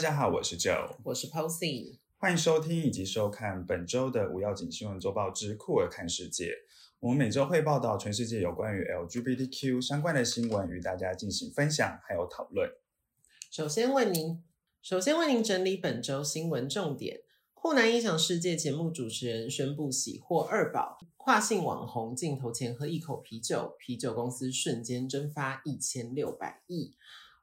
家好，我是 Joe，我是 Posy，欢迎收听以及收看本周的无要紧新闻周报之酷儿看世界。我们每周会报道全世界有关于 LGBTQ 相关的新闻，与大家进行分享还有讨论。首先为您，首先为您整理本周新闻重点：酷男影响世界节目主持人宣布喜获二宝，跨性网红镜头前喝一口啤酒，啤酒公司瞬间蒸发一千六百亿。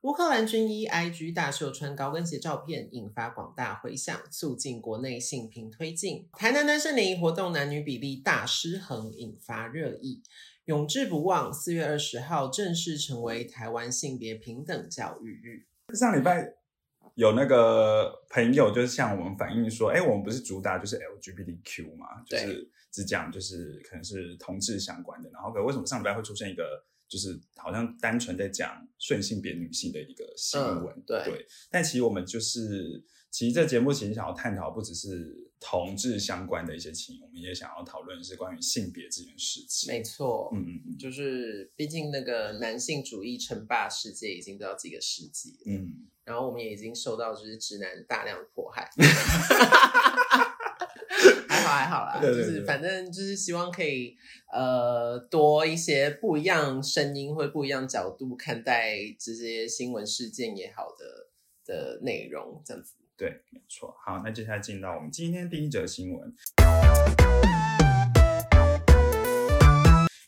乌克兰军医 IG 大秀穿高跟鞋照片引发广大回响，促进国内性平推进。台南单身联谊活动男女比例大失衡，引发热议。永志不忘，四月二十号正式成为台湾性别平等教育日。上礼拜有那个朋友就是向我们反映说，哎，我们不是主打就是 LGBTQ 嘛，就是只讲就是可能是同志相关的，然后可为什么上礼拜会出现一个？就是好像单纯在讲顺性别女性的一个新闻，对。但其实我们就是，其实这节目其实想要探讨不只是同志相关的一些情，我们也想要讨论是关于性别这件事情。没错，嗯嗯嗯，就是毕竟那个男性主义称霸世界已经不知道几个世纪，嗯，然后我们也已经受到就是直男大量的迫害。还好还好啦，就是反正就是希望可以呃多一些不一样声音或不一样角度看待这些新闻事件也好的的内容这样子。对，没错。好，那接下来进到我们今天第一则新闻。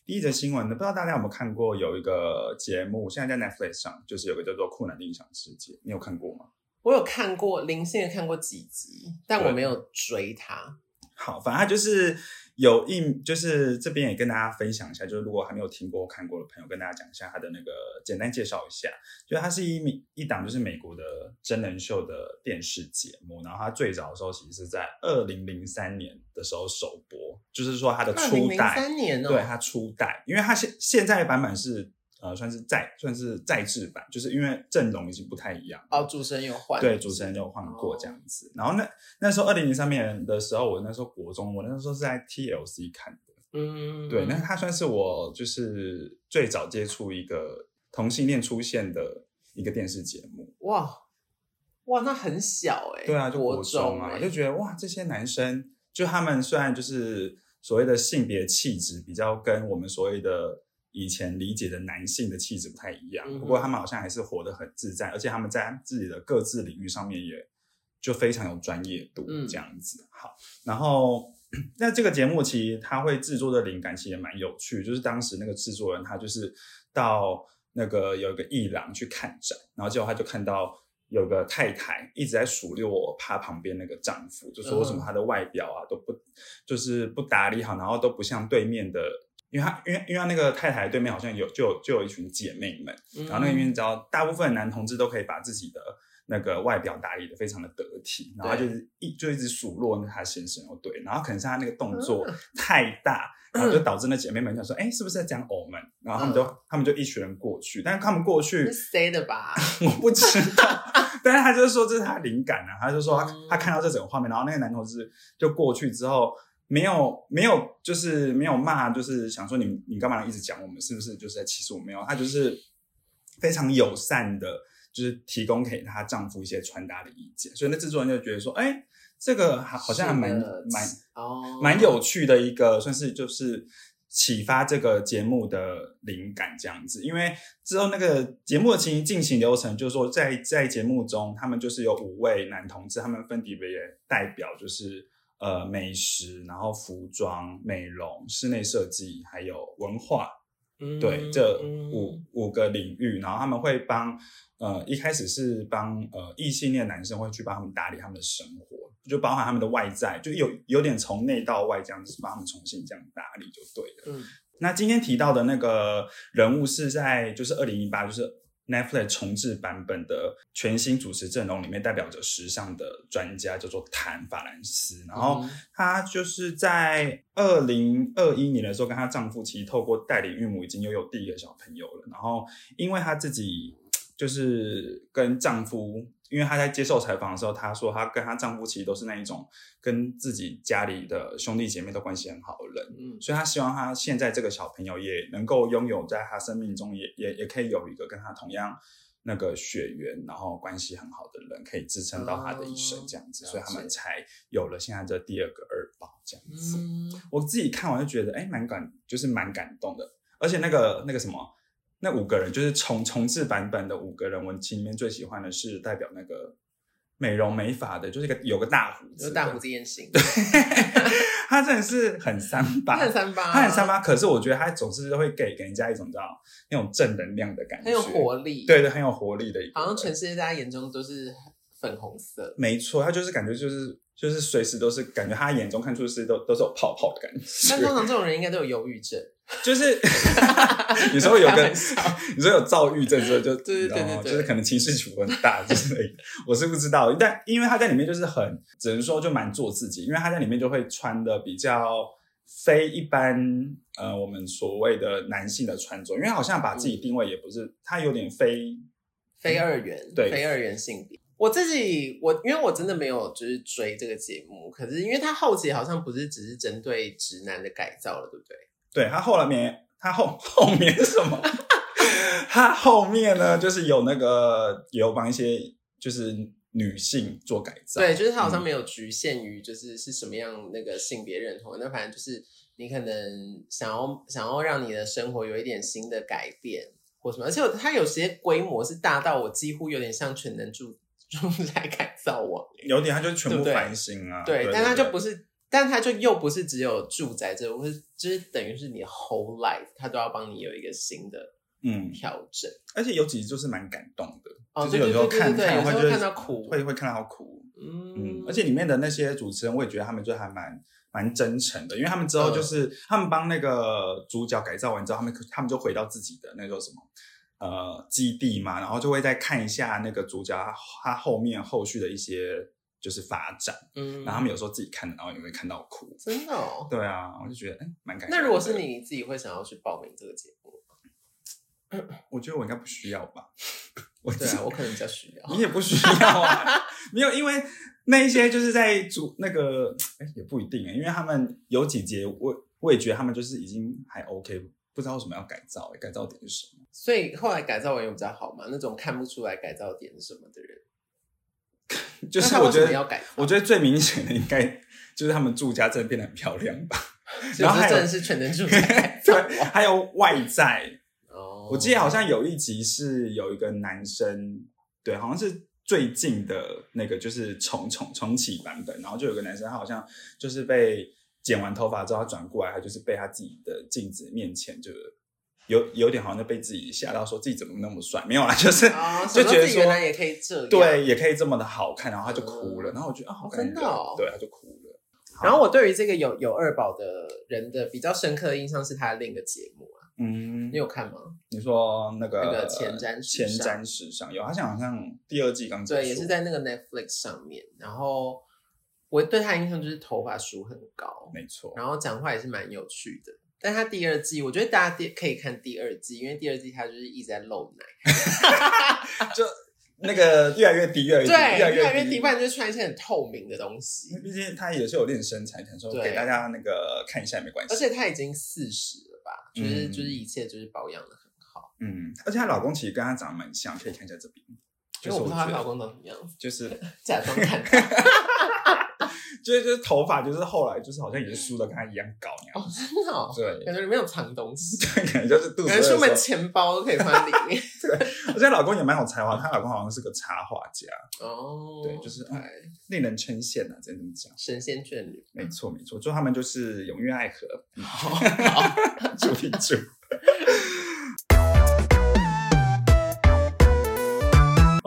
第一则新闻呢，不知道大家有没有看过有一个节目，现在在 Netflix 上，就是有个叫做《酷男的异想世界》，你有看过吗？我有看过零星的看过几集，但我没有追它。好，反正就是有一，就是这边也跟大家分享一下，就是如果还没有听过看过的朋友，跟大家讲一下他的那个简单介绍一下，就它是一米一档就是美国的真人秀的电视节目，然后它最早的时候其实是在二零零三年的时候首播，就是说它的初代，三年对它初代，因为它现现在的版本是。呃，算是再算是再制版，就是因为阵容已经不太一样哦。主持人有换，对，主持人有换过这样子。然后那那时候二零零三年的时候，我那时候国中，我那时候是在 TLC 看的。嗯，对，那它算是我就是最早接触一个同性恋出现的一个电视节目。哇哇，那很小哎。对啊，就国中啊，就觉得哇，这些男生就他们虽然就是所谓的性别气质比较跟我们所谓的。以前理解的男性的气质不太一样，不过他们好像还是活得很自在，而且他们在自己的各自领域上面也就非常有专业度这样子。好，然后那这个节目其实他会制作的灵感其实也蛮有趣，就是当时那个制作人他就是到那个有一个艺廊去看展，然后结果他就看到有个太太一直在数落他旁边那个丈夫，就说为什么他的外表啊都不就是不打理好，然后都不像对面的。因为他，因为因为他那个太太对面好像有就就有一群姐妹们，然后那边知道大部分男同志都可以把自己的那个外表打理的非常的得体，然后就是一就一直数落那他先生哦，对，然后可能是他那个动作太大，然后就导致那姐妹们想说，哎，是不是在讲我们？然后他们就他们就一群人过去，但是他们过去谁的吧？我不知道，但是他就是说这是他灵感啊，他就说他他看到这整个画面，然后那个男同志就过去之后。没有没有，就是没有骂，就是想说你你干嘛一直讲我们是不是就是在歧视我？没有，她就是非常友善的，就是提供给她丈夫一些穿搭的意见。所以那制作人就觉得说，哎，这个好好像还蛮蛮哦蛮有趣的一个，算是就是启发这个节目的灵感这样子。因为之后那个节目的进进行流程，就是说在在节目中，他们就是有五位男同志，他们分别代表就是。呃，美食，然后服装、美容、室内设计，还有文化，对这五五个领域，然后他们会帮，呃，一开始是帮呃异性恋男生会去帮他们打理他们的生活，就包含他们的外在，就有有点从内到外这样子帮他们重新这样打理就对了。嗯，那今天提到的那个人物是在就是二零一八，就是。Netflix 重置版本的全新主持阵容里面，代表着时尚的专家叫做谭法兰斯。然后她就是在二零二一年的时候，跟她丈夫其实透过代理孕母已经拥有第一个小朋友了。然后因为她自己就是跟丈夫。因为她在接受采访的时候，她说她跟她丈夫其实都是那一种跟自己家里的兄弟姐妹都关系很好的人，嗯，所以她希望她现在这个小朋友也能够拥有在她生命中也也也可以有一个跟她同样那个血缘，然后关系很好的人，可以支撑到她的一生这样子，哦所以他们才有了现在这第二个二宝这样子。嗯，我自己看完就觉得，哎，蛮感，就是蛮感动的。而且那个那个什么，那五个人就是重重置版本的五个人，我其里面最喜欢的是代表那个美容美发的，就是一个有个大胡子，就是大胡子，燕行，他真的是很三 八，他很三八，他很三，八。可是我觉得他总是会给给人家一种叫那种正能量的感觉，很有活力，对对，很有活力的一个。好像全世界大家眼中都是粉红色。没错，他就是感觉就是就是随时都是感觉他眼中看出是都都是有泡泡的感觉但通，常这种人应该都有忧郁症，就是 有时候有开个玩笑。你说有躁郁症之后就对对对就是可能情绪起伏很大之类的，我是不知道，但因为他在里面就是很只能说就蛮做自己，因为他在里面就会穿的比较非一般呃我们所谓的男性的穿着，因为好像把自己定位也不是他有点非非二元，对。非二元性别。我自己，我因为我真的没有就是追这个节目，可是因为他后期好像不是只是针对直男的改造了，对不对？对他后面，他后后面是什么？他后面呢，就是有那个有帮一些就是女性做改造，对，就是他好像嗯没有局限于就是是什么样那个性别认同，那反正就是你可能想要想要让你的生活有一点新的改变或什么，而且它有些规模是大到我几乎有点像全能住住宅改造网，有点他就是全部翻新啊，对，但它就不是，但它就又不是只有住宅这，我是就是等于是你 whole life，它都要帮你有一个新的嗯，调整。而且有几集就是蛮感动的，哦，就是有时候看看会觉得看到哭，会会看到哭，嗯嗯，而且里面的那些主持人，我也觉得他们就还蛮蛮真诚的，因为他们之后就是、他们帮那个主角改造完之后，他们他们就回到自己的那个什么呃基地嘛，然后就会再看一下那个主角他他后面后续的一些就是发展，嗯，然后他们有时候自己看，然后也会看到哭。真的哦。对啊，我就觉得哎，蛮感。那如果是你，你自己会想要去报名这个节目吗？我觉得我应该不需要吧。我对啊，我可能比较需要。你也不需要啊，没有，因为那一些就是在主那个，哎，也不一定啊，因为他们有几节，我我也觉得他们就是已经还 OK，不知道为什么要改造，改造点是什么？所以后来改造完有比较好嘛？那种看不出来改造点是什么的人，就是我觉得，要改？我觉得最明显的应该就是他们住家真的变得很漂亮吧，然后还有这真的是全能住宅 对，还有外在，哦，我记得好像有一集是有一个男生，对，好像是最近的那个就是重重重启版本，然后就有个男生，他好像就是被剪完头发之后，他转过来，他就是被他自己的镜子面前就有有点好像就被自己吓到，说自己怎么那么帅，没有啦，就是、哦，就觉得说原来也可以这样。对，也可以这么的好看，然后他就哭了，嗯然后我觉得啊，好哦感人，真的哦对，他就哭了。然后我对于这个有有二宝的人的比较深刻的印象是他的另一个节目啊，嗯你，有看吗？你说那个那个前瞻前瞻时尚有，他像好像第二季刚，对，也是在那个 Netflix 上面。然后我对他印象就是头发梳很高，没错，然后讲话也是蛮有趣的。但他第二季，我觉得大家第可以看第二季，因为第二季他就是一直在露奶，就那个越来越低，越来越低，对，越来低，越来越低，不然就是穿一些很透明的东因西为。毕竟他也是有练身材，想说对给大家那个看一下也没关系。而且他已经四十了吧，就是、嗯就是一切就是保养的很好。嗯，而且她老公其实跟她长得蛮像，可以看一下这边。就是我不知道她觉得老公长什么样子，就是假装看 他。就是就是头发，就是后来就是好像也是梳的跟他一样高那样。哦，真的哦，对，感觉里面有藏东西，对，感觉就是肚子感觉出门。钱包都可以放在里面。而且她老公也蛮有才华，她老公好像是个插画家，哦，对就是哎令人称羡啊，只能这么讲。神仙眷侣。没错没错，就他们就是永浴爱河，嗯好，好 住一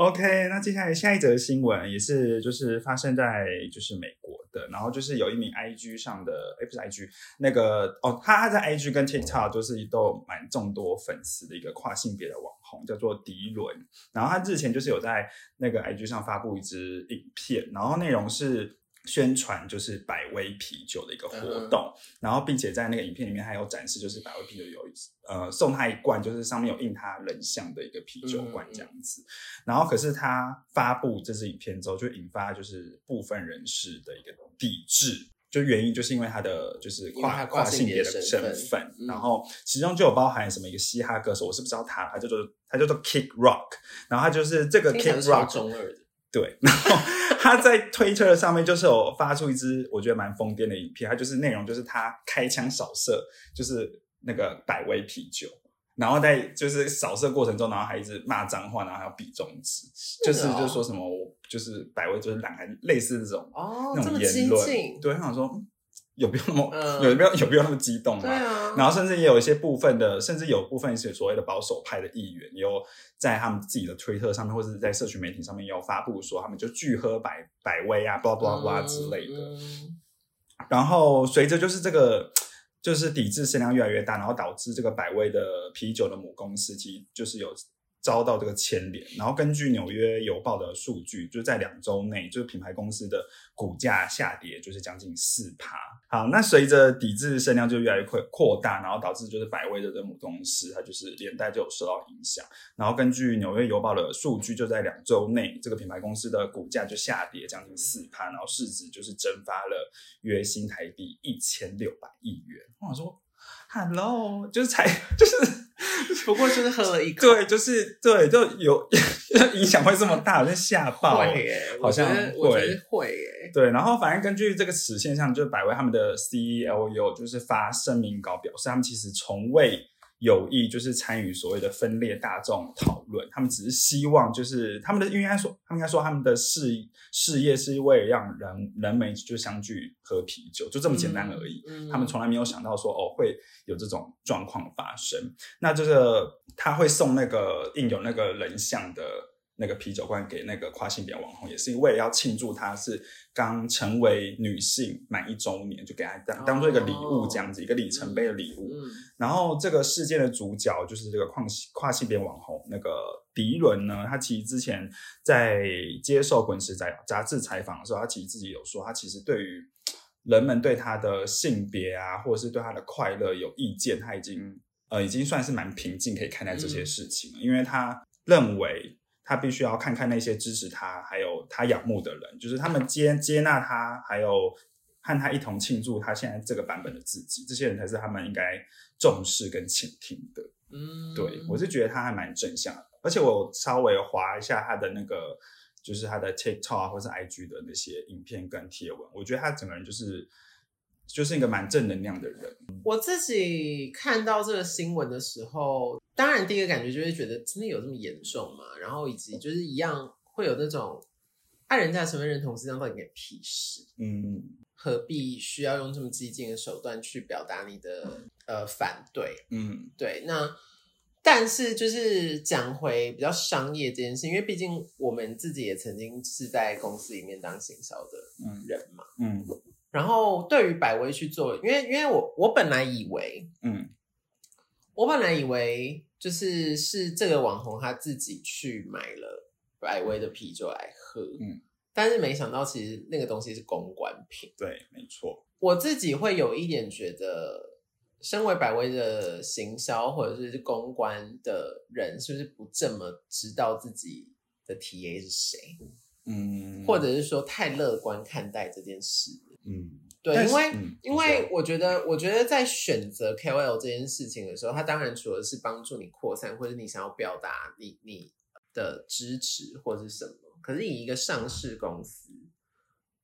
OK，那接下来下一则新闻也是就是发生在就是美国的，然后就是有一名 IG 上的，哎不是 IG 那个哦，他他在 IG 跟 TikTok 就是都有蛮众多粉丝的一个跨性别的网红，叫做迪伦。然后他日前就是有在那个 IG 上发布一支影片，然后内容是宣传就是百威啤酒的一个活动，然后并且在那个影片里面还有展示，就是百威啤酒有呃送他一罐，就是上面有印他人像的一个啤酒罐这样子。然后可是他发布这支影片之后，就引发就是部分人士的一个抵制。就原因就是因为他的就是跨跨性性别的身份然后其中就有包含什么一个嘻哈歌手，我是不知道他，他叫做他叫做 Kick Rock，然后他就是这个 Kick Rock 中二的。对，然后他在推特上面就是有发出一支我觉得蛮疯癫的影片，他就是内容就是他开枪扫射，就是那个百威啤酒，然后在就是扫射过程中，然后还一直骂脏话，然后还要比中指，就是哦就是说什么我就是百威就是懒，类似这种哦，那这么激种言论进，，对，他想说嗯有必要那么、嗯有必要有必要那么激动吗？啊，然后甚至也有一些部分的，甚至有部分是所谓的保守派的议员，也有在他们自己的推特上面，或者是在社群媒体上面，也有发布说他们就拒喝百百威啊，巴拉巴拉巴拉之类的。嗯然后随着就是这个就是抵制声量越来越大，然后导致这个百威的啤酒的母公司其实就是有遭到这个牵连。然后根据纽约邮报的数据，就在两周内，就是品牌公司的股价下跌，就是将近四趴。好，那随着抵制声量就越来越扩扩大，然后导致就是百威的这母公司它就是连带就有受到影响。然后根据纽约邮报的数据，就在两周内，这个品牌公司的股价就下跌将近四趴，然后市值就是蒸发了约新台币一千六百亿元。我想说，Hello，就是才 就是 不过就是喝了一口，对，就是对，就有 影响会这么大，我就吓爆。会耶，好像会得会耶，对，然后反正根据这个此现象，就是百威他们的 CEO 有就是发声明稿表示，他们其实从未有意就是参与所谓的分裂大众讨论，他们只是希望就是他们的应该说，他们应该说他们的事事业是为了让人人们就相聚喝啤酒，就这么简单而已。嗯他们从来没有想到说哦会有这种状况发生。那这个他会送那个印有那个人像的那个啤酒罐给那个跨性别网红，也是为了要庆祝她是刚成为女性满一周年，就给她当当做一个礼物这样子，一个里程碑的礼物。嗯然后这个事件的主角就是这个跨性跨性别网红那个迪伦呢，他其实之前在接受《滚石》杂杂志采访的时候，他其实自己有说，他其实对于人们对他的性别啊，或者是对他的快乐有意见，他已经呃已经算是蛮平静可以看待这些事情了，因为他认为。他必须要看看那些支持他，还有他仰慕的人，就是他们接接纳他，还有和他一同庆祝他现在这个版本的自己，这些人才是他们应该重视跟倾听的。嗯，对我是觉得他还蛮正向的，而且我稍微划一下他的那个，就是他的 TikTok 啊或是 IG 的那些影片跟贴文，我觉得他整个人就是就是一个蛮正能量的人。我自己看到这个新闻的时候，当然第一个感觉就是觉得真的有这么严重嘛，然后以及就是一样会有那种爱人家的身份认同是这样到底给屁事，嗯何必需要用这么激进的手段去表达你的呃反对？嗯对，那但是就是讲回比较商业这件事，因为毕竟我们自己也曾经是在公司里面当行销的嗯人嘛。嗯然后对于百威去做，因为因为我我本来以为，嗯我本来以为就是是这个网红他自己去买了百威的啤酒来喝，嗯，但是没想到其实那个东西是公关品。对，没错。我自己会有一点觉得，身为百威的行销或者是公关的人，是不是不这么知道自己的 TA 是谁，嗯，或者是说太乐观看待这件事？嗯，对，因为、嗯因为我觉得，我觉得在选择 KOL 这件事情的时候，它当然除了是帮助你扩散，或者你想要表达你你的支持或是什么，可是以一个上市公司，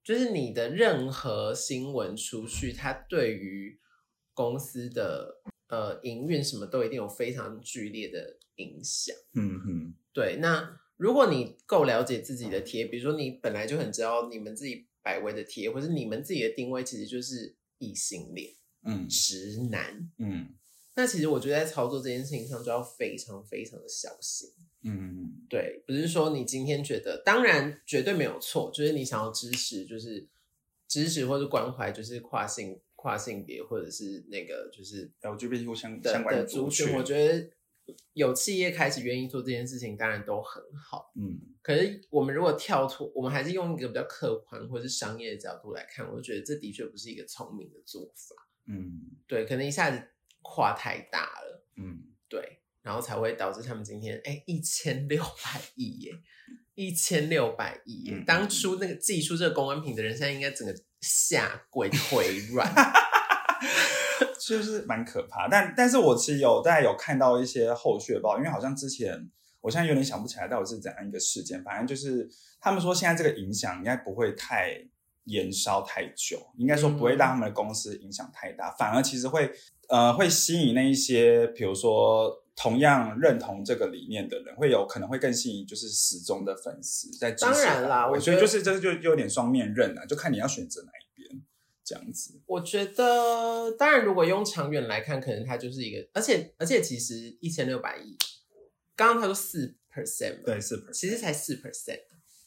就是你的任何新闻出去，它对于公司的呃营运什么都一定有非常剧烈的影响。嗯哼。对，那如果你够了解自己的贴，比如说你本来就很知道你们自己百威的贴，或者你们自己的定位其实就是异性恋、嗯直男，嗯那其实我觉得在操作这件事情上就要非常非常的小心。嗯对，不是说你今天觉得，当然绝对没有错，就是你想要支持，就是支持或者关怀，就是跨性跨性别或者是那个就是，LGBTQ 相相关的族，群，我觉得有企业开始愿意做这件事情，当然都很好。嗯可是我们如果跳脱，我们还是用一个比较客观或者是商业的角度来看，我就觉得这的确不是一个聪明的做法。嗯对，可能一下子跨太大了，嗯对，然后才会导致他们今天哎一千六百亿耶，一千六百亿，嗯当初那个寄出这个公关品的人，现在应该整个下跪腿软。就是蛮可怕。但但是我其实有大概有看到一些后续的报道，因为好像之前我现在有点想不起来到底是怎样一个事件，反正就是他们说现在这个影响应该不会太延烧太久，应该说不会让他们的公司影响太大，反而其实会呃会吸引那一些比如说。同样认同这个理念的人，会有可能会更吸引就是始终的粉丝在支持当然啦我觉得就是这就就有点双面刃啊，就看你要选择哪一边这样子。我觉得，当然，如果用长远来看，可能它就是一个，而且而且，其实一千六百亿，刚刚他说四 percent 嘛，对，四 percent，其实才四 percent，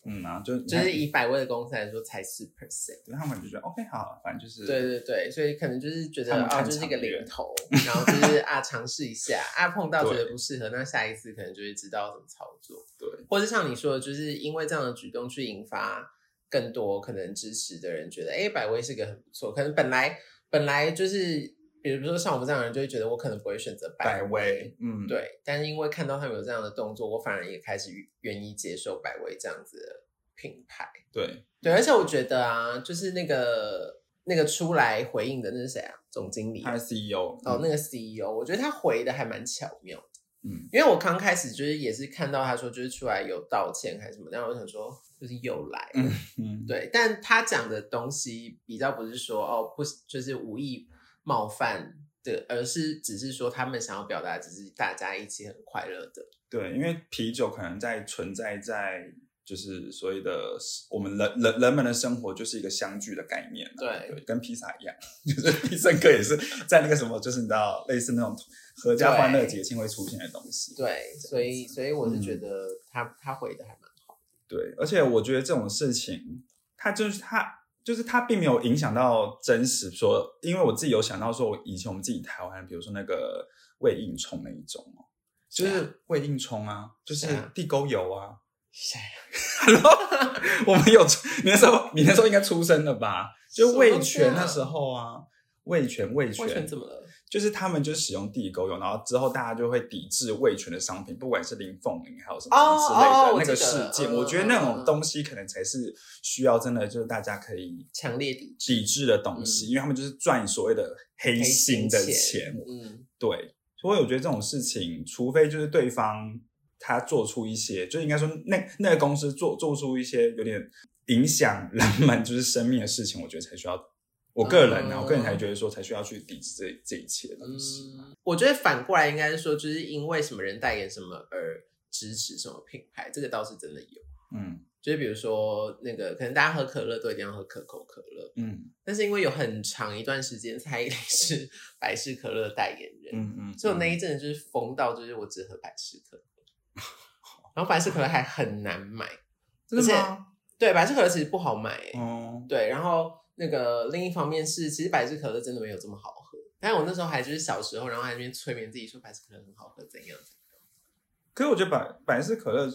嗯啊，就就是以百位的公司来说，才四 percent。对他们就觉得 OK 好，反正就是对对对，所以可能就是觉得哦，他们看就是一个长远领头，然后就是啊尝试一下，啊碰到觉得不适合，那下一次可能就会知道怎么操作，对或者像你说的，就是因为这样的举动去引发更多可能支持的人觉得，哎，百威是个很不错，可能本来本来就是，比如说像我们这样的人就会觉得我可能不会选择百威威，，嗯，对，但是因为看到他们有这样的动作，我反而也开始愿意接受百威这样子的品牌。对，对，而且我觉得啊，就是那个那个出来回应的那是谁啊？总经理他是 CEO，哦，那个 CEO，我觉得他回的还蛮巧妙的。嗯，因为我刚开始就是也是看到他说就是出来有道歉还是什么，然后我想说就是又来了，嗯，对，但他讲的东西比较不是说哦不是就是无意冒犯的，而是只是说他们想要表达只是大家一起很快乐的。对，因为啤酒可能在存在在就是所谓的我们人人人们的生活就是一个相聚的概念啊、对对，跟披萨一样，就是必胜客也是在那个什么，就是你知道类似那种合家欢乐节庆会出现的东西。对，所以所以我是觉嗯得他、他回的还蛮好。对，而且我觉得这种事情，它就是它，就是它并没有影响到真实说，因为我自己有想到说，我以前我们自己台湾，比如说那个胃硬冲那一种哦，就是胃硬冲啊，就是地沟油啊。谁啊？Hello，我们有你那时候，你那时候应该出生了吧？就味全什么东西啊那时候啊，味全味魏全全怎么了？就是他们就使用地沟油，然后之后大家就会抵制味全的商品，不管是林凤营还有什么之类的、那个事件，嗯我觉得那种东西可能才是需要真的就是大家可以强烈抵制抵制的东西，因为他们就是赚所谓的黑黑心的钱钱。嗯，对，所以我觉得这种事情，除非就是对方他做出一些，就应该说那那个公司做做出一些有点影响人们就是生命的事情，我觉得才需要。我个人呢、嗯我个人才觉得说才需要去抵制这这一切的东西。嗯，我觉得反过来应该是说，就是因为什么人代言什么而支持什么品牌，这个倒是真的有。嗯就是比如说那个，可能大家喝可乐都一定要喝可口可乐，嗯但是因为有很长一段时间蔡依林是百事可乐的代言人，嗯嗯，所以我那一阵就是疯到，就是我只喝百事可乐，然后百事可乐还很难买，真的吗？对，百事可乐其实不好买、欸，哦，对，然后那个另一方面是，其实百事可乐真的没有这么好喝。但是我那时候还就是小时候，然后还在那边催眠自己说百事可乐很好喝，怎样？可是我觉得百百事可乐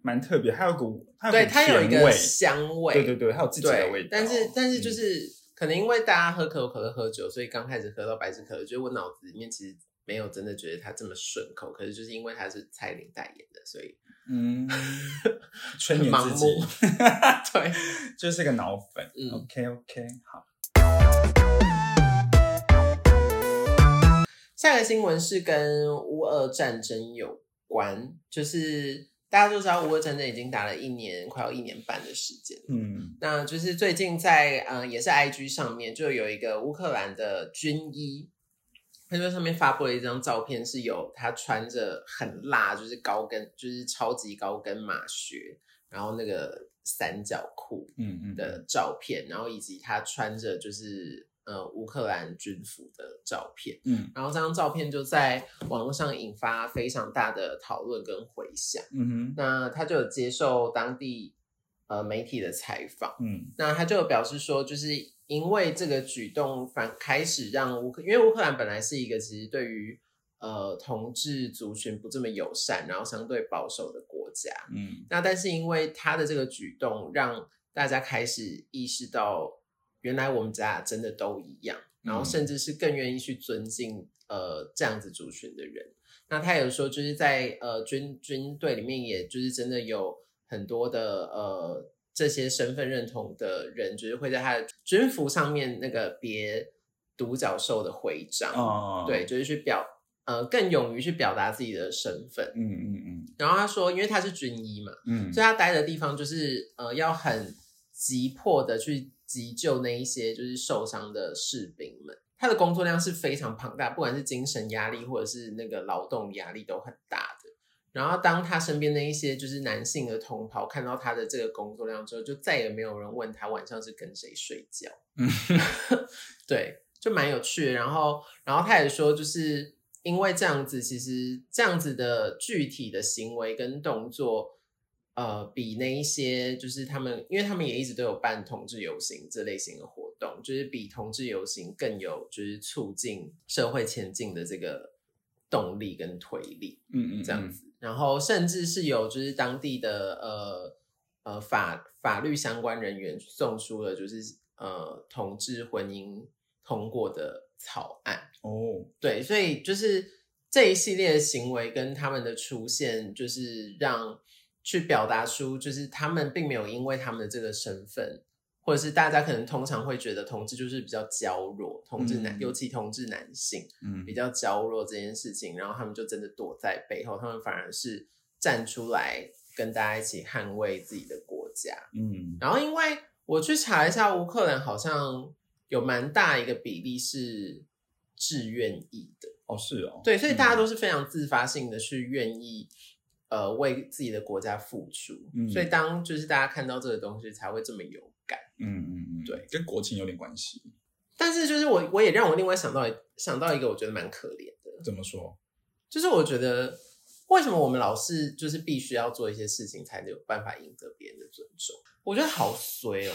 蛮特别，它有股它有对，股它有一个香味，对对对，它有自己的味道。但是但是就嗯是、可能因为大家喝可口可乐喝酒，所以刚开始喝到百事可乐，就是我脑子里面其实没有真的觉得它这么顺口，可是就是因为它是蔡琳代言的，所以嗯，催眠盲自己目，对，就是个脑粉。嗯 OK OK，好。下个新闻是跟乌俄战争有关，就是大家都知道乌俄战争已经打了一年，快要一年半的时间。嗯那就是最近在呃也是 IG 上面就有一个乌克兰的军医，他就在上面发布了一张照片，是有他穿着很辣，就是高跟，就是超级高跟马靴，然后那个三角裤嗯嗯的照片，然后以及他穿着就是呃乌克兰军服的照片。嗯然后这张照片就在网络上引发非常大的讨论跟回响。嗯哼那他就有接受当地呃媒体的采访，嗯那他就表示说，就是因为这个举动反开始让乌克，因为乌克兰本来是一个其实对于呃同志族群不这么友善，然后相对保守的国家。嗯那但是因为他的这个举动，让大家开始意识到，原来我们家真的都一样，然后嗯甚至是更愿意去尊敬呃这样子族群的人。那他有说，就是在呃军军队里面，也就是真的有很多的呃这些身份认同的人，就是会在他的军服上面那个别独角兽的徽章，哦，对，就是去表呃更勇于去表达自己的身份。嗯嗯嗯然后他说，因为他是军医嘛，嗯所以他待的地方就是呃要很急迫的去急救那一些就是受伤的士兵们。他的工作量是非常庞大，不管是精神压力或者是那个劳动压力都很大的。然后当他身边的一些就是男性的同袍看到他的这个工作量之后，就再也没有人问他晚上是跟谁睡觉。嗯 对，就蛮有趣的。然后，然后他也说，就是因为这样子，其实这样子的具体的行为跟动作，呃，比那一些就是他们，因为他们也一直都有办同志游行这类型的活动，就是比同志游行更有就是促进社会前进的这个动力跟推力。嗯嗯这样子，然后甚至是有就是当地的呃呃法法律相关人员送出了就是呃同志婚姻通过的草案，哦，对，所以就是这一系列的行为跟他们的出现，就是让去表达出就是他们并没有因为他们的这个身份。或者是大家可能通常会觉得同志就是比较娇弱，同志男、嗯。尤其同志男性，嗯。比较娇弱这件事情，然后他们就真的躲在背后，他们反而是站出来跟大家一起捍卫自己的国家。嗯。然后，因为我去查一下，乌克兰好像有蛮大一个比例是志愿意的，哦是哦，对，所以大家嗯。都是非常自发性的去愿意。呃，为自己的国家付出，嗯。所以当就是大家看到这个东西，才会这么有感。嗯嗯嗯，对，跟国情有点关系。但是，就是我我也让我另外想到想到一个我觉得蛮可怜的，怎么说？就是我觉得，为什么我们老是就是必须要做一些事情，才能有办法赢得别人的尊重？我觉得好衰哦，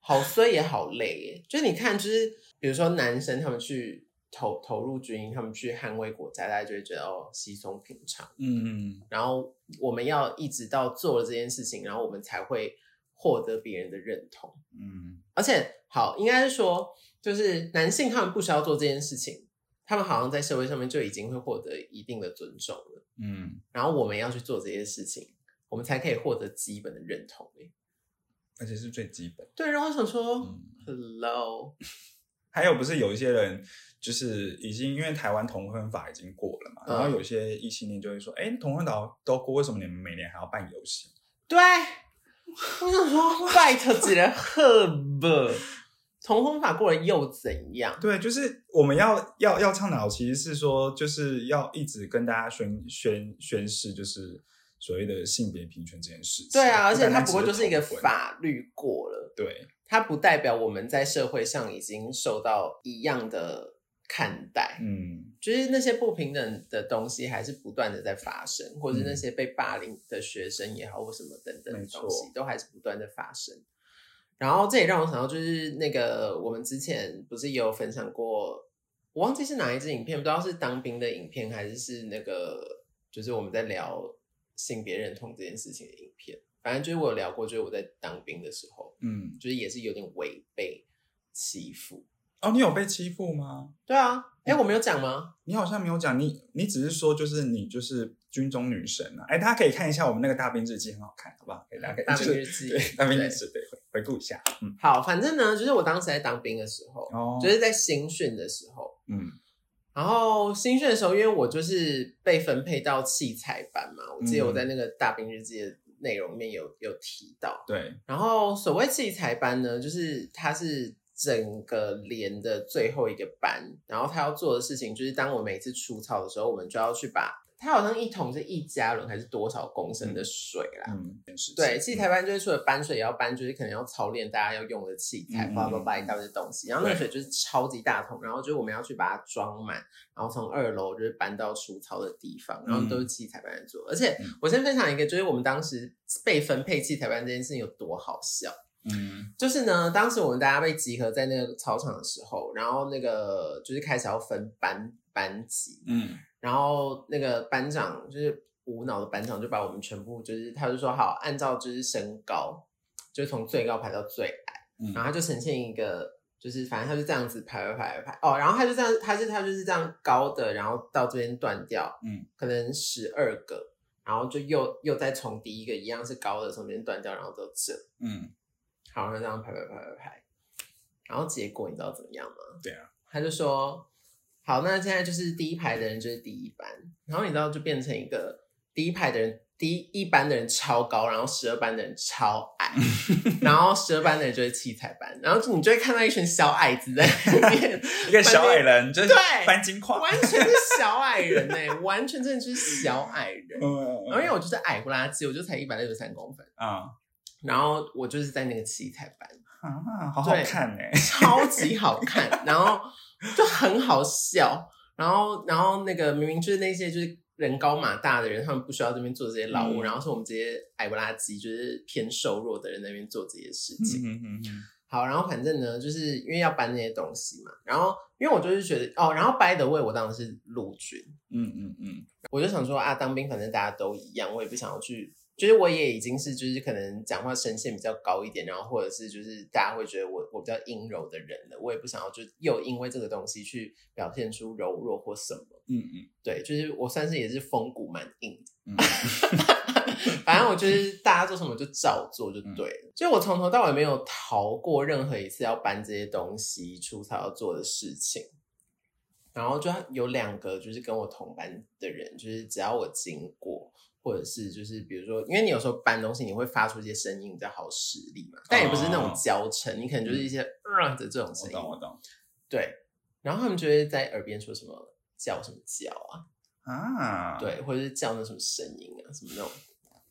好衰也好累耶。就是你看，就是比如说男生他们去投投入军营，他们去捍卫国家，大家就会觉得哦稀松平常。嗯嗯然后我们要一直到做了这件事情，然后我们才会获得别人的认同。嗯而且好，应该是说，就是男性他们不需要做这件事情，他们好像在社会上面就已经会获得一定的尊重了。嗯，然后我们要去做这些事情，我们才可以获得基本的认同。欸而且是最基本。对，然后我想说、嗯 h e l l o 还有不是有一些人就是已经因为台湾同婚法已经过了嘛，嗯然后有些异性恋就会说，哎、同婚岛都过，为什么你们每年还要办游行？对，我想说，拜托几人喝不？同婚法过了又怎样？对，就是我们要要要倡导，其实是说，就是要一直跟大家宣宣宣誓，就是所谓的性别平权这件事情。对啊，而且它不过就是一个。法律过了，对，它不代表我们在社会上已经受到一样的看待。嗯就是那些不平等的东西还是不断的在发生，或者是那嗯些被霸凌的学生也好，或什么等等的东西，都还是不断的发生。然后这也让我想到，就是那个我们之前不是也有分享过，我忘记是哪一支影片，不知道是当兵的影片，还是是那个就是我们在聊性别认同这件事情的影片。反正就是我有聊过，就是我在当兵的时候，嗯，就是也是有点违背欺负。哦，你有被欺负吗？对啊，嗯哎，我没有讲吗？你好像没有讲，你你只是说就是你就是军中女神啊！哎，大家可以看一下我们那个大兵日记，很好看，好不好？给大家可以大兵日记对大兵日记对回回顾一下，嗯好，反正呢，就是我当时在当兵的时候，哦，就是在新训的时候，嗯然后新训的时候，因为我就是被分配到器材班嘛，我记得我在那个大兵日记的内容里面有有提到。对，然后所谓器材班呢，就是它是整个连的最后一个班，然后他要做的事情就是，当我每次除草的时候，我们就要去把它好像一桶是一加仑还是多少公升的水啦，嗯，对，器材班就是除了搬水也要搬，就是可能要操练大家要用的器材，嗯叭叭叭一大堆东西。然后那个水就是超级大桶，然后就是我们要去把它装满，然后从二楼就是搬到除草的地方，然后都是器材班在做。而且嗯我先分享一个，就是我们当时被分配器材班这件事情有多好笑。嗯。就是呢，当时我们大家被集合在那个操场的时候，然后那个就是开始要分班班级，嗯。然后那个班长就是无脑的班长，就把我们全部就是他就说好，按照就是身高，就从最高排到最矮，嗯，然后他就呈现一个就是反正他就这样子排排排排。哦，然后他就这样，他是他就是这样高的，然后到这边断掉，嗯，可能十二个，然后就又又再从第一个一样是高的从这边断掉，然后都这，嗯，好，然后这样排排排排排，然后结果你知道怎么样吗？对啊，他就说，好，那现在就是第一排的人就是第一班，然后你知道就变成一个第一排的人，第一一班的人超高，然后十二班的人超矮，然后十二班的人就是器材班，然后你就会看到一群小矮子在那边，一个小矮人就是对翻金矿，完全是小矮人呢、完全真的就是小矮人。嗯，然后因为我就是矮不拉几，我就才一百六十三公分，啊然后我就是在那个器材班，啊，好好看哎，超级好看，然后就很好笑，然后然后那个明明就是那些就是人高马大的人，他们不需要这边做这些劳务，嗯然后是我们这些矮不拉几就是偏瘦弱的人在那边做这些事情。嗯嗯嗯。好，然后反正呢，就是因为要搬那些东西嘛，然后因为我就是觉得哦，然后 by the way，我当的是陆军，嗯嗯嗯。我就想说啊，当兵反正大家都一样，我也不想要去，就是我也已经是就是可能讲话声线比较高一点，然后或者是就是大家会觉得我我比较阴柔的人了，我也不想要就又因为这个东西去表现出柔弱或什么。嗯嗯对，就是我算是也是风骨蛮硬的，嗯反正我就是大家做什么就照做就对了。就我从头到尾没有逃过任何一次要搬这些东西出差要做的事情。然后就有两个就是跟我同班的人，就是只要我经过，或者是就是比如说，因为你有时候搬东西你会发出一些声音比较好使力嘛，但也不是那种娇嗔，你可能就是一些呃的这种声音。我懂我懂。对，然后他们就会在耳边说什么叫什么叫啊，啊，对，或者是叫那什么声音啊，什么那种。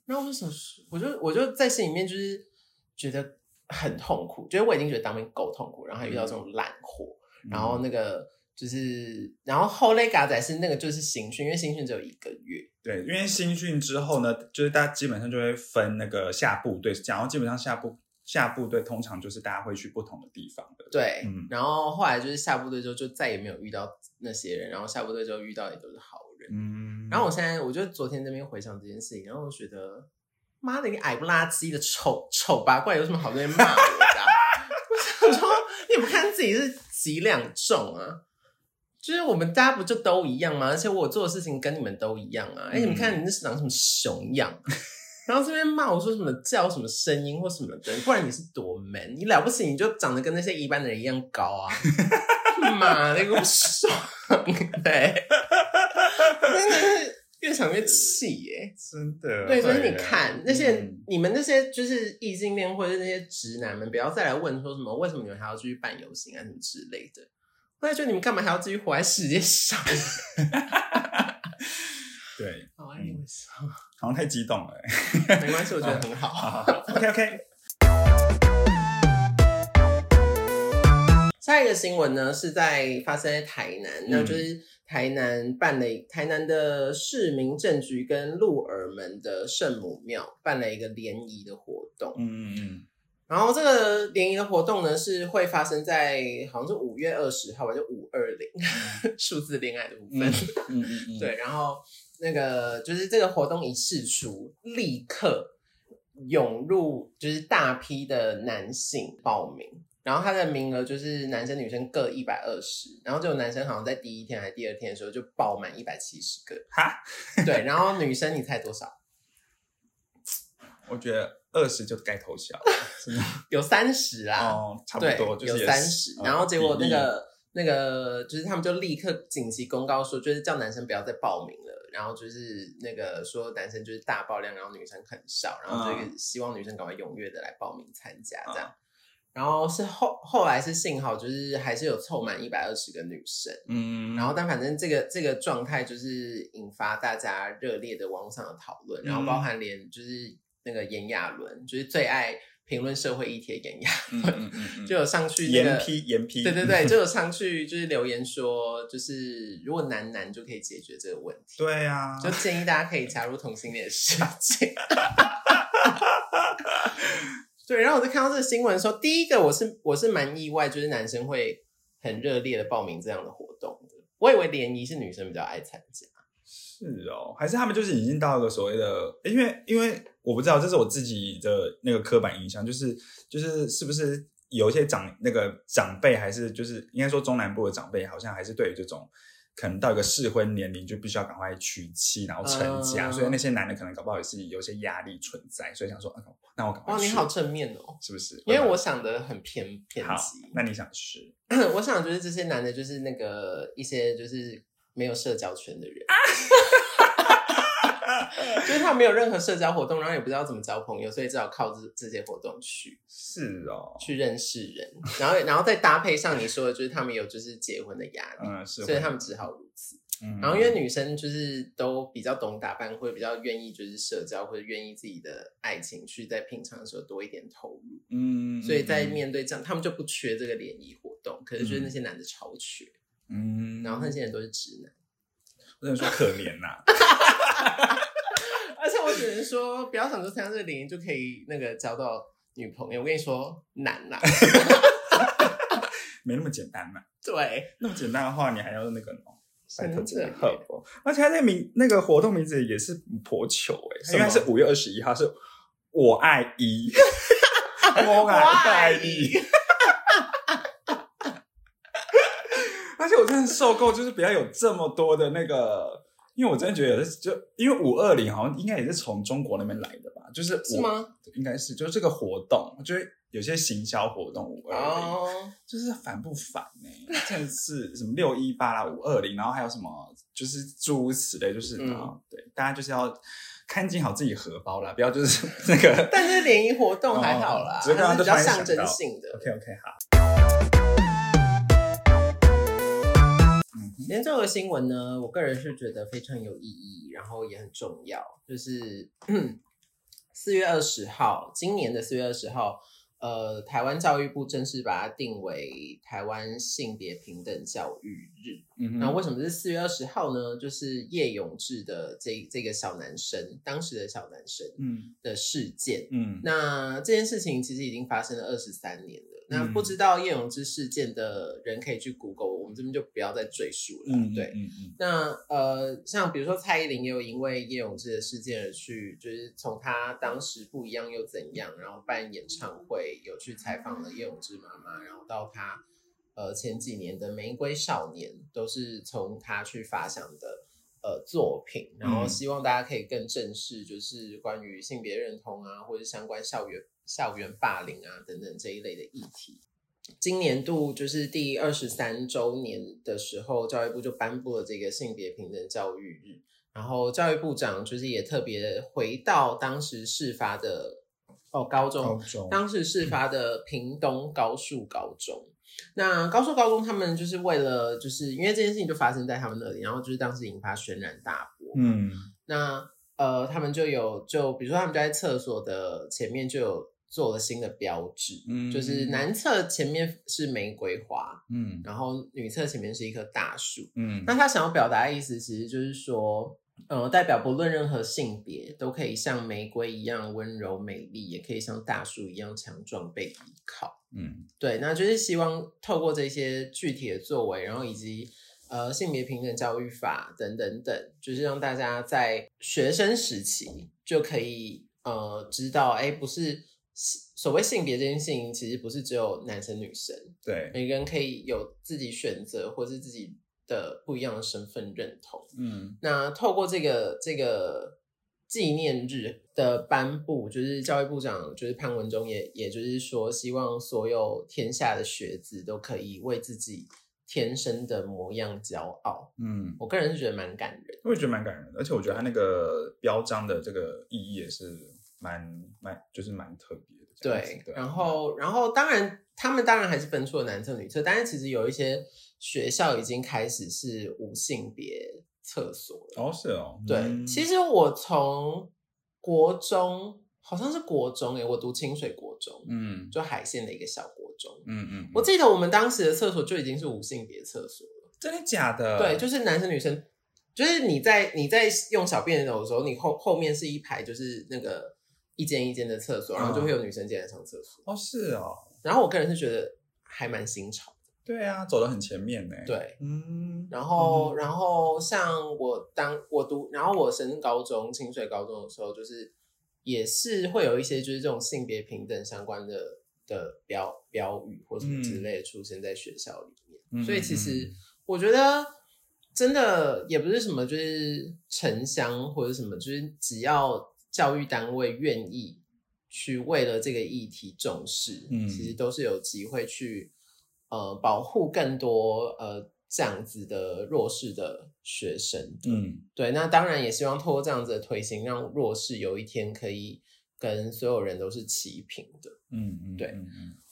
然后我就想说，我就我就在心里面就是觉得很痛苦，觉得我已经觉得当兵够痛苦，然后还遇到这种烂货，嗯然后那个就是，然后后类嘎仔是那个就是新训，因为新训只有一个月，对，因为新训之后呢，就是大家基本上就会分那个下部队，然后基本上下部下部队通常就是大家会去不同的地方的。对，嗯然后后来就是下部队之后就再也没有遇到那些人，然后下部队之后遇到也都是好人。嗯，然后我现在，我就昨天这边回想这件事情，然后我觉得，妈的，你矮不拉几的丑丑八怪，有什么好在骂我的啊、我想说，你也不看自己是几两重啊？就是我们大家不就都一样吗？而且我做的事情跟你们都一样啊！哎、你们看你那是长什么熊样？然后这边骂我说什么叫什么声音或什么的，不然你是多 man，你了不起你就长得跟那些一般的人一样高啊！妈的，给我爽！对，真的是越想越气耶。真的对，所以你看那些嗯你们那些就是异性恋或者是那些直男们，不要再来问说什么为什么你们还要继续办游行啊什么之类的。我也觉得你们干嘛还要继续活在世界上？对，好像太激动了欸。没关系，我觉得很好。好好，OK OK，下一个新闻呢是在发生在台南，那就是台南办了台南的市民政局跟鹿耳门的圣母庙办了一个联谊的活动。嗯嗯然后这个联谊的活动呢，是会发生在好像是五月二十号吧，就五二零 数字恋爱的部分。嗯嗯 对，然后那个就是这个活动一释出，立刻涌入就是大批的男性报名，然后他的名额就是男生女生各一百二十，然后就有男生好像在第一天还是第二天的时候就爆满一百七十个，哈，对，然后女生你猜多少？我觉得二十就该投降，有三十啦。哦，差不，多就是有三十，哦然后结果那个那个就是他们就立刻紧急公告说，就是叫男生不要再报名了，然后就是那个说男生就是大爆量，然后女生很少，然后这个希望女生赶快踊跃的来报名参加这样。然后是后后来是幸好就是还是有凑满一百二十个女生，嗯，然后但反正这个这个状态就是引发大家热烈的网络上的讨论，然后包含连就是那个炎亚纶，就是最爱评论社会议题的炎亚嗯纶，就有上去那严个批严批，对对对，就有上去就是留言说，就是如果男男就可以解决这个问题，对啊，就建议大家可以加入同性恋的世界。对，然后我就看到这个新闻说，第一个我是我是蛮意外，就是男生会很热烈的报名这样的活动的。我以为联谊是女生比较爱参加，是哦，还是他们就是已经到了所谓的，因为因为我不知道，这是我自己的那个刻板印象，就是就是是不是有一些长那个长辈，还是就是应该说中南部的长辈，好像还是对于这种可能到一个适婚年龄，就必须要赶快娶妻，然后成家，嗯所以那些男的可能搞不好也是有些压力存在，所以想说，嗯那我赶快哇，你好正面哦，是不是？因为我想的很偏偏好激。，那你想是？我想就是这些男的，就是那个一些就是没有社交圈的人，就是他没有任何社交活动，然后也不知道怎么交朋友，所以只好靠这这些活动去。是哦，去认识人，然后然后再搭配上你说的，就是他们有就是结婚的压力，嗯，是，所以他们只好如此。嗯，然后因为女生就是都比较懂打扮，会比较愿意就是社交，或者愿意自己的爱情去在平常的时候多一点投入，嗯，所以在嗯。面对这样，他们就不缺这个联谊活动，可是就是那些男的超缺，嗯，然后那些人都是直男，不能说可怜呐，而且我只能说，不要想说参加这个联谊就可以那个交到女朋友，我跟你说难啦，没那么简单嘛。对，那么简单的话，你还要那个而且他那个名那个活动名字也是颇糗哎、什么？因为是五月二十一号，是我爱一，我爱一。而且我真的受够，就是不要有这么多的那个，因为我真的觉得就因为五二零好像应该也是从中国那边来的吧，就是我是？吗？应该是，就是这个活动，我觉得有些行销活动五二零，哦，就是烦不烦呢、真的是什么六一八啦、五二零，然后还有什么就是诸如此类，就是嗯啊、对，大家就是要看紧好自己荷包啦，不要就是 那个。但是联谊活动还好啦，哦只是比较象征性的。OK OK 好。今天这个新闻呢，我个人是觉得非常有意义，然后也很重要。就是四月二十号，今年的四月二十号，呃，台湾教育部正式把它定为台湾性别平等教育日。嗯哼，那为什么是四月二十号呢？就是叶永志的这这个小男生，当时的小男生嗯的事件。嗯那这件事情其实已经发生了二十三年了。那嗯不知道叶永之事件的人可以去 Google，我们这边就不要再赘述了。嗯，对。嗯嗯那呃，像比如说蔡依林也有因为叶永志的事件而去，就是从他当时不一样又怎样，然后办演唱会，有去采访了叶永志妈妈，然后到他呃前几年的《玫瑰少年》都是从他去发想的呃作品，然后嗯希望大家可以更正视，就是关于性别认同啊，或者相关校园校园霸凌啊等等这一类的议题。今年度就是第二十三周年的时候，教育部就颁布了这个性别平等教育日，然后教育部长就是也特别回到当时事发的哦高中高中当时事发的屏东高速高中。那高速高中他们就是为了，就是因为这件事情就发生在他们那里，然后就是当时引发轩然大波。嗯那呃，他们就有就比如说他们就在厕所的前面就有做了新的标志，嗯。就是男厕前面是玫瑰花，嗯。然后女厕前面是一棵大树。嗯。那他想要表达的意思，其实就是说，呃，代表不论任何性别，都可以像玫瑰一样温柔美丽，也可以像大树一样强壮被依靠。嗯。对，那就是希望透过这些具体的作为，然后以及呃性别平等教育法等等等，就是让大家在学生时期就可以呃知道，哎，不是所谓性别这件事情，其实不是只有男生女生，对每个人可以有自己选择或是自己的不一样的身份认同。嗯那透过这个这个纪念日的颁布，就是教育部长就是潘文忠也也就是说，希望所有天下的学子都可以为自己天生的模样骄傲。嗯，我个人是觉得蛮感人。我也觉得蛮感人的，而且我觉得他那个标章的这个意义也是蛮蛮就是蛮特别的。对，对，然后然后当然他们当然还是分出了男厕女厕，但是其实有一些学校已经开始是无性别厕所了。哦是哦，对，嗯其实我从国中好像是国中诶，我读清水国中，嗯就海线的一个小国中。嗯嗯，我记得我们当时的厕所就已经是无性别厕所了，真的假的？对，就是男生女生，就是你在你在用小便斗的时候，你后后面是一排就是那个一间一间的厕所，然后就会有女生进来上厕所。哦是哦，然后我个人是觉得还蛮新潮的，对啊，走得很前面呢。，对。嗯，然后，嗯然后像我当我读，然后我升高中清水高中的时候，就是也是会有一些就是这种性别平等相关的的标标语或什么之类的出现在学校里面。嗯所以其实我觉得，真的也不是什么就是城乡或者什么，就是只要教育单位愿意去为了这个议题重视，嗯其实都是有机会去呃保护更多呃这样子的弱势的学生。嗯对，那当然也希望透过这样子的推行，让弱势有一天可以跟所有人都是齐平的。嗯嗯，对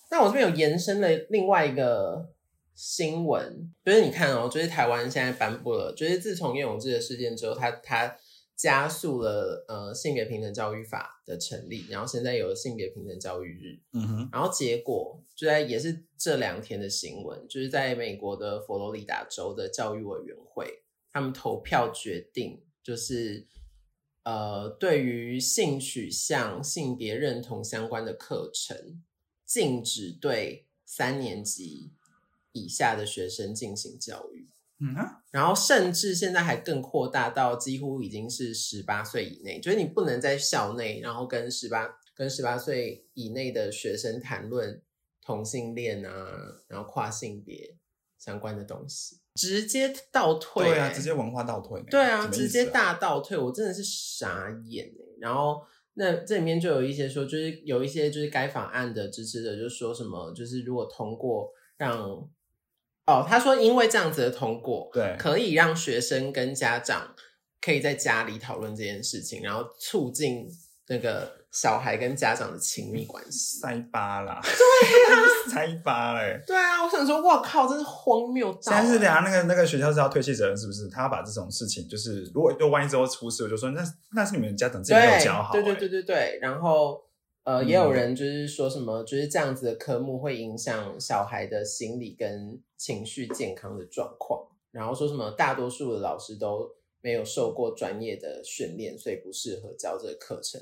那我这边有延伸了另外一个新闻，就是你看哦，就是台湾现在颁布了，就是自从叶永志的事件之后，他他加速了呃性别平等教育法的成立，然后现在有了性别平等教育日，嗯哼，然后结果就在也是这两天的新闻，就是在美国的佛罗里达州的教育委员会，他们投票决定，就是呃，对于性取向、性别认同相关的课程，禁止对三年级以下的学生进行教育。嗯啊，然后甚至现在还更扩大到几乎已经是十八岁以内，就是你不能在校内，然后跟十八跟十八岁以内的学生谈论同性恋啊，然后跨性别相关的东西，直接倒退、对啊，欸直接文化倒退呢，对啊，直接大倒退，我真的是傻眼哎。然后那这里面就有一些说，就是有一些就是该法案的支持者就说什么，就是如果通过让哦，他说因为这样子的通过，对可以让学生跟家长可以在家里讨论这件事情，然后促进那个小孩跟家长的亲密关系。塞巴啦，对啊，塞巴嘞。对啊，我想说，哇靠，真是荒谬到、现在是等下那个那个学校是要推卸责任，是不是？他要把这种事情，就是如果又万一之后出事，我就说那那是你们家长自己没有教好、对对欸对对对，然后呃，嗯也有人就是说什么，就是这样子的科目会影响小孩的心理跟情绪健康的状况，然后说什么大多数的老师都没有受过专业的训练，所以不适合教这个课程。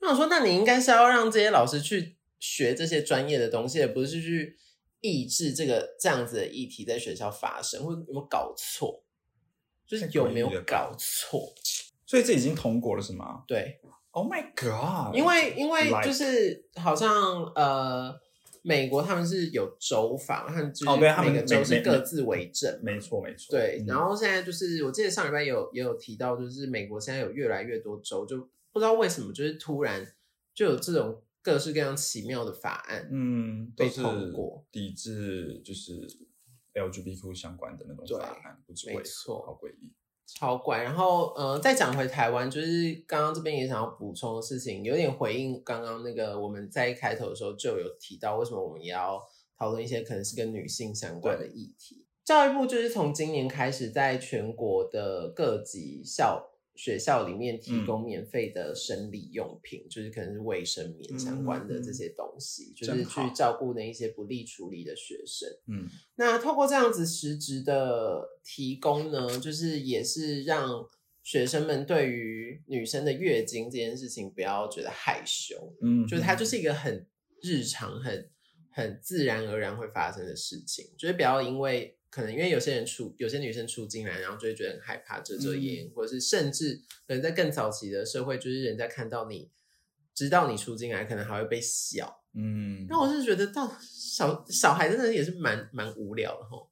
那我说，那你应该是要让这些老师去学这些专业的东西，而不是去抑制这个这样子的议题在学校发生，会有没有搞错？就是有没有搞错？所以这已经通过了是吗对，？Oh my god！因为因为就是好像呃，美国他们是有州法，他们就是哦对他们每个州是各自为政。没错没错，对，嗯然后现在就是我记得上礼拜也有也有提到，就是美国现在有越来越多州，就不知道为什么，就是突然就有这种各式各样奇妙的法案。嗯，被通过抵制就是 LGBTQ 相关的那种法案，不知没为何，错好诡异。超怪，然后呃，再讲回台湾，就是刚刚这边也想要补充的事情，有点回应刚刚那个我们在一开头的时候就有提到，为什么我们也要讨论一些可能是跟女性相关的议题。教育部就是从今年开始，在全国的各级校学校里面提供免费的生理用品，就是可能是卫生棉相关的这些东西，就是去照顾那一些不利处理的学生。嗯。那透过这样子实质的提供呢，就是也是让学生们对于女生的月经这件事情不要觉得害羞，嗯，就是它就是一个很日常、很很自然而然会发生的事情，就是不要因为可能因为有些人出有些女生出进来，然后就会觉得很害怕遮遮掩掩，或者是甚至可能在更早期的社会，就是人家看到你知道你出进来，可能还会被笑。嗯，那我是觉得到小小孩真的也是蛮蛮无聊的吼，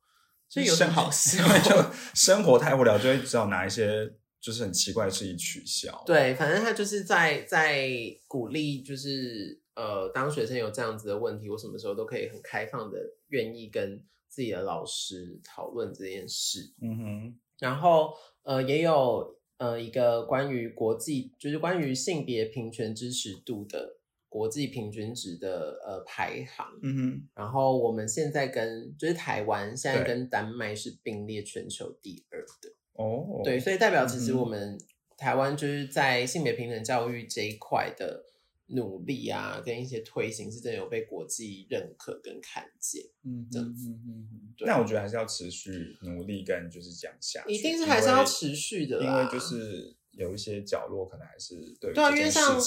所以有时候好笑 就生活太无聊，就会只好拿一些就是很奇怪的事情取笑。，对，反正他就是在在鼓励，就是呃，当学生有这样子的问题，我什么时候都可以很开放的愿意跟自己的老师讨论这件事。嗯哼，然后呃，也有呃一个关于国际，就是关于性别平权支持度的国际平均值的呃排行。嗯哼，然后我们现在跟就是台湾现在跟丹麦是并列全球第二的，哦，对，所以代表其实我们台湾就是在性别平等教育这一块的努力啊，跟一些推行是真的有被国际认可跟看见，嗯这样子嗯嗯那我觉得还是要持续努力跟就是讲下去，一定是还是要持续的因为就是有一些角落可能还是对对啊为像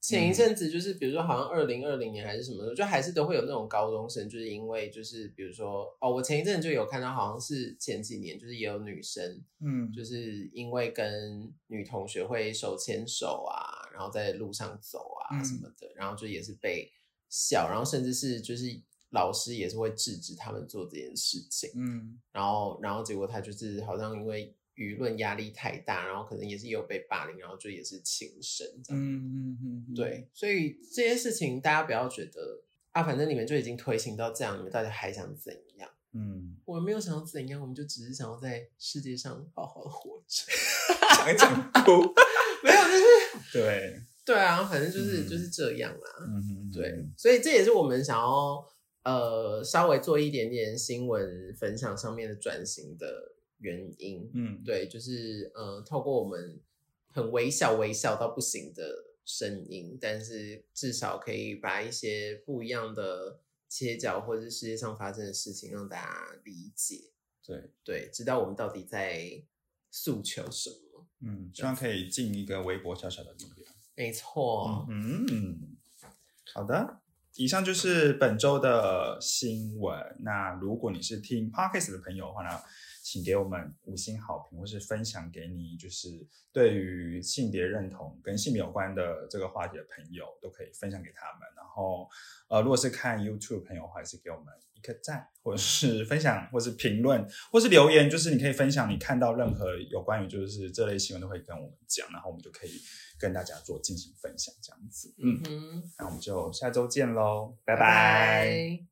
前一阵子就是，比如说好像二零二零年还是什么的，就还是都会有那种高中生，就是因为就是比如说哦，我前一阵就有看到，好像是前几年就是也有女生，嗯，就是因为跟女同学会手牵手啊，然后在路上走啊嗯。什么的，然后就也是被笑，然后甚至是就是老师也是会制止他们做这件事情。嗯。然后，然后结果他就是好像因为舆论压力太大，然后可能也是有被霸凌，然后就也是轻生这样。嗯嗯嗯，对，所以这些事情大家不要觉得啊，反正你们就已经推行到这样，你们到底还想怎样？嗯，我们没有想要怎样，我们就只是想要在世界上好好的活着。讲一讲哭，没有，就是对，对啊，反正就是、嗯就是这样啦。嗯哼，对，所以这也是我们想要呃稍微做一点点新闻分享上面的转型的原因。嗯，对，就是呃，透过我们很微小、微小到不行的声音，但是至少可以把一些不一样的切角，或者是世界上发生的事情，让大家理解，对，对，知道我们到底在诉求什么。嗯，希望可以尽一个微薄小小的力量。没错，嗯，好的。以上就是本周的新闻。那如果你是听 Podcast 的朋友的话呢，请给我们五星好评，或是分享给你就是对于性别认同跟性别有关的这个话题的朋友，都可以分享给他们。然后，呃，如果是看 YouTube 的朋友的话，也是给我们一个赞，或者是分享，或是评论，或是留言，就是你可以分享你看到任何有关于就是这类新闻都会跟我们讲，然后我们就可以跟大家做进行分享这样子。嗯，嗯，那我们就下周见喽，拜拜拜拜